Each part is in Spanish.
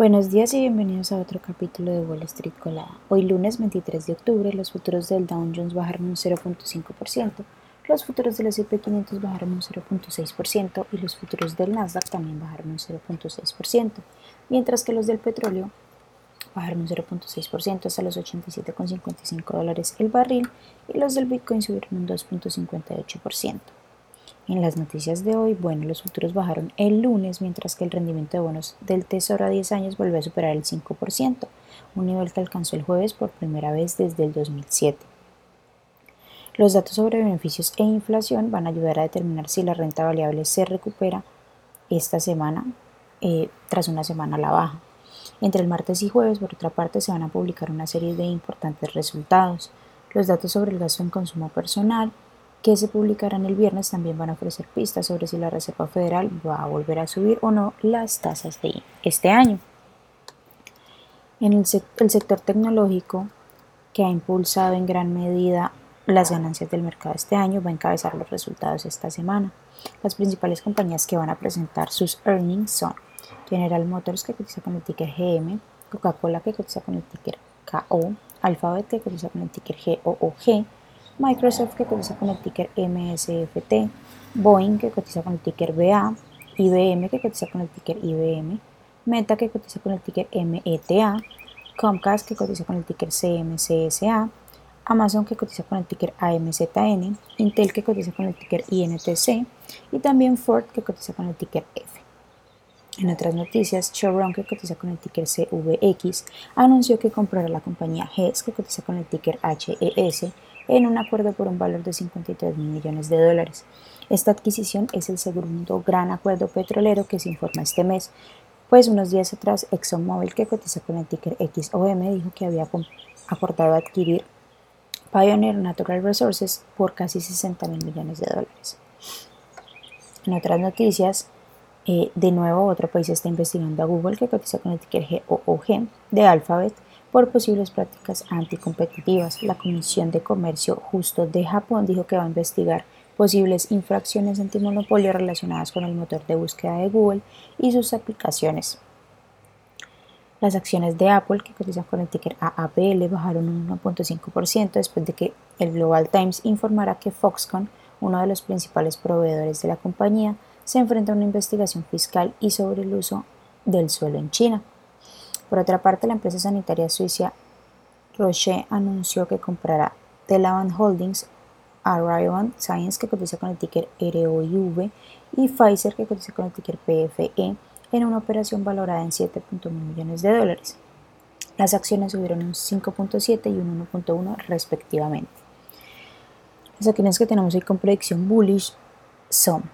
Buenos días y bienvenidos a otro capítulo de Wall Street Colada. Hoy lunes 23 de octubre los futuros del Dow Jones bajaron un 0.5%, los futuros del S&P 500 bajaron un 0.6% y los futuros del Nasdaq también bajaron un 0.6%, mientras que los del petróleo bajaron un 0.6% hasta los 87,55 dólares el barril y los del Bitcoin subieron un 2.58%. En las noticias de hoy, bueno, los futuros bajaron el lunes, mientras que el rendimiento de bonos del Tesoro a 10 años volvió a superar el 5%, un nivel que alcanzó el jueves por primera vez desde el 2007. Los datos sobre beneficios e inflación van a ayudar a determinar si la renta variable se recupera esta semana eh, tras una semana a la baja. Entre el martes y jueves, por otra parte, se van a publicar una serie de importantes resultados. Los datos sobre el gasto en consumo personal, que se publicarán el viernes también van a ofrecer pistas sobre si la Reserva Federal va a volver a subir o no las tasas de este año. En el, el sector tecnológico, que ha impulsado en gran medida las ganancias del mercado este año, va a encabezar los resultados esta semana. Las principales compañías que van a presentar sus earnings son General Motors, que cotiza con el ticker GM, Coca-Cola, que cotiza con el ticker KO, Alphabet, que cotiza con el ticker GOOG, Microsoft que cotiza con el ticker MSFT, Boeing que cotiza con el ticker BA, IBM que cotiza con el ticker IBM, Meta que cotiza con el ticker META, Comcast que cotiza con el ticker CMCSA, Amazon que cotiza con el ticker AMZN, Intel que cotiza con el ticker INTC y también Ford que cotiza con el ticker F. En otras noticias, Chevron, que cotiza con el ticker CVX, anunció que comprará la compañía HES, que cotiza con el ticker HES, en un acuerdo por un valor de 53 mil millones de dólares. Esta adquisición es el segundo gran acuerdo petrolero que se informa este mes, pues unos días atrás ExxonMobil, que cotiza con el ticker XOM, dijo que había acordado adquirir Pioneer Natural Resources por casi 60 mil millones de dólares. En otras noticias, eh, de nuevo otro país está investigando a Google, que cotiza con el ticker GOOG de Alphabet, por posibles prácticas anticompetitivas. La Comisión de Comercio Justo de Japón dijo que va a investigar posibles infracciones antimonopolio relacionadas con el motor de búsqueda de Google y sus aplicaciones. Las acciones de Apple, que cotizan con el ticker AAPL, bajaron un 1.5% después de que el Global Times informara que Foxconn, uno de los principales proveedores de la compañía, se enfrenta a una investigación fiscal y sobre el uso del suelo en China. Por otra parte, la empresa sanitaria suiza Roche anunció que comprará Telavant Holdings a Ryan Science, que cotiza con el ticker ROIV, y Pfizer, que cotiza con el ticker PFE, en una operación valorada en 7.1 millones de dólares. Las acciones subieron un 5.7 y un 1.1 respectivamente. Las acciones que tenemos hoy con predicción bullish son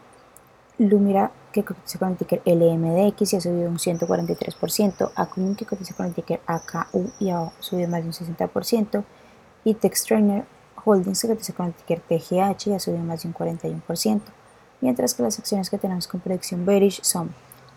Lumira que cotiza con el ticker LMDX y ha subido un 143%, Acumen que cotiza con el ticker AKU y ha subido más de un 60%, y Textrainer Holdings que cotiza con el ticker TGH y ha subido más de un 41%, mientras que las acciones que tenemos con predicción bearish son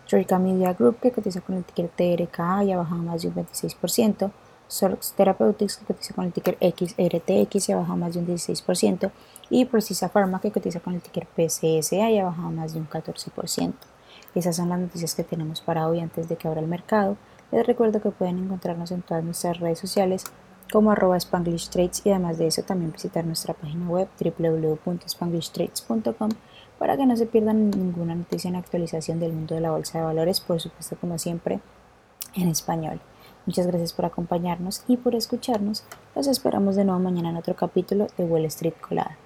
Troika Media Group que cotiza con el ticker TRKA y ha bajado más de un 26%, Sorx Therapeutics que cotiza con el ticker XRTX y ha bajado más de un 16%, y Precisa Pharma que cotiza con el ticker PCSA y ha bajado más de un 14%. Esas son las noticias que tenemos para hoy antes de que abra el mercado. Les recuerdo que pueden encontrarnos en todas nuestras redes sociales como arroba Spanglish Trades y además de eso también visitar nuestra página web www.spanglishtrades.com para que no se pierdan ninguna noticia en actualización del mundo de la bolsa de valores, por supuesto como siempre en español. Muchas gracias por acompañarnos y por escucharnos. Los esperamos de nuevo mañana en otro capítulo de Wall Street Colada.